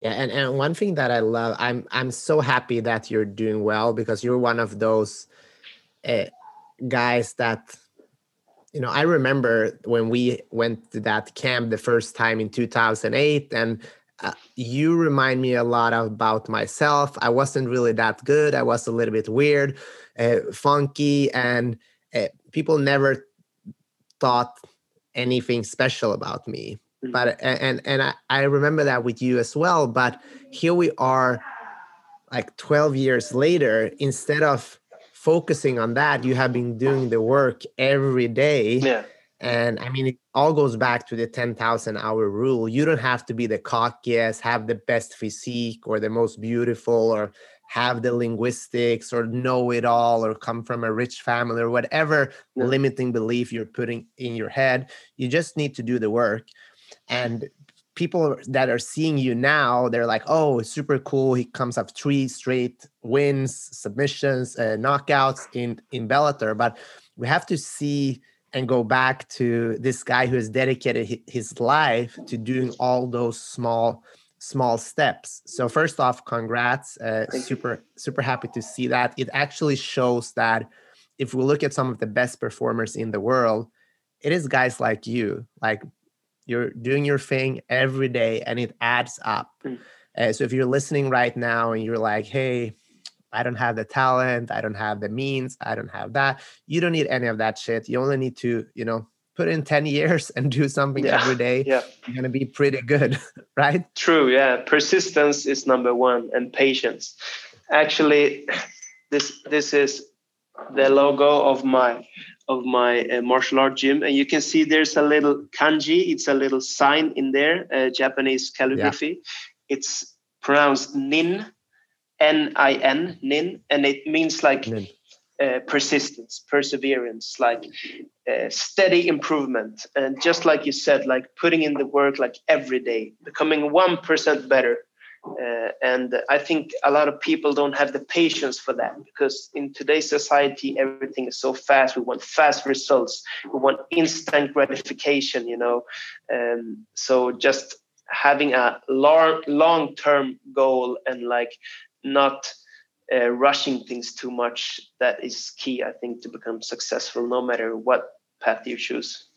Yeah, and, and one thing that I love, I'm I'm so happy that you're doing well because you're one of those uh, guys that you know i remember when we went to that camp the first time in 2008 and uh, you remind me a lot about myself i wasn't really that good i was a little bit weird uh, funky and uh, people never thought anything special about me. Mm. but and and I, I remember that with you as well but here we are like 12 years later instead of focusing on that you have been doing the work every day. Yeah. And i mean it all goes back to the 10,000 hour rule. You don't have to be the cockiest have the best physique or the most beautiful or have the linguistics or know it all or come from a rich family or whatever yeah. limiting belief you're putting in your head. You just need to do the work and people that are seeing you now, they're like, oh, super cool. He comes up three straight wins, submissions, uh, knockouts in in Bellator. But we have to see and go back to this guy who has dedicated his life to doing all those small small steps. So first off, congrats. Uh, super super happy to see that. It actually shows that if we look at some of the best performers in the world, it is guys like you, like you're doing your thing every day and it adds up. Mm. Uh, so if you're listening right now and you're like, hey, I don't have the talent, I don't have the means, I don't have that. You don't need any of that shit. You only need to, you know, put in 10 years and do something yeah. every day. Yeah. You're going to be pretty good, right? True. Yeah. Persistence is number one and patience. Actually, this this is the logo of my of my uh, martial art gym and you can see there's a little kanji. It's a little sign in there uh, japanese calligraphy. Yeah. it's pronounced nin n-i-n nin and it means like uh, persistence perseverance like uh, steady improvement. And just like you said like putting in the work like every day becoming 1% better uh, and I think a lot of people don't have the patience for that because in today's society, everything is so fast. We want fast results. We want instant gratification, you know. Um, so just having a long, long-term goal and like not uh, rushing things too much, that is key, I think, to become successful, no matter what path you choose.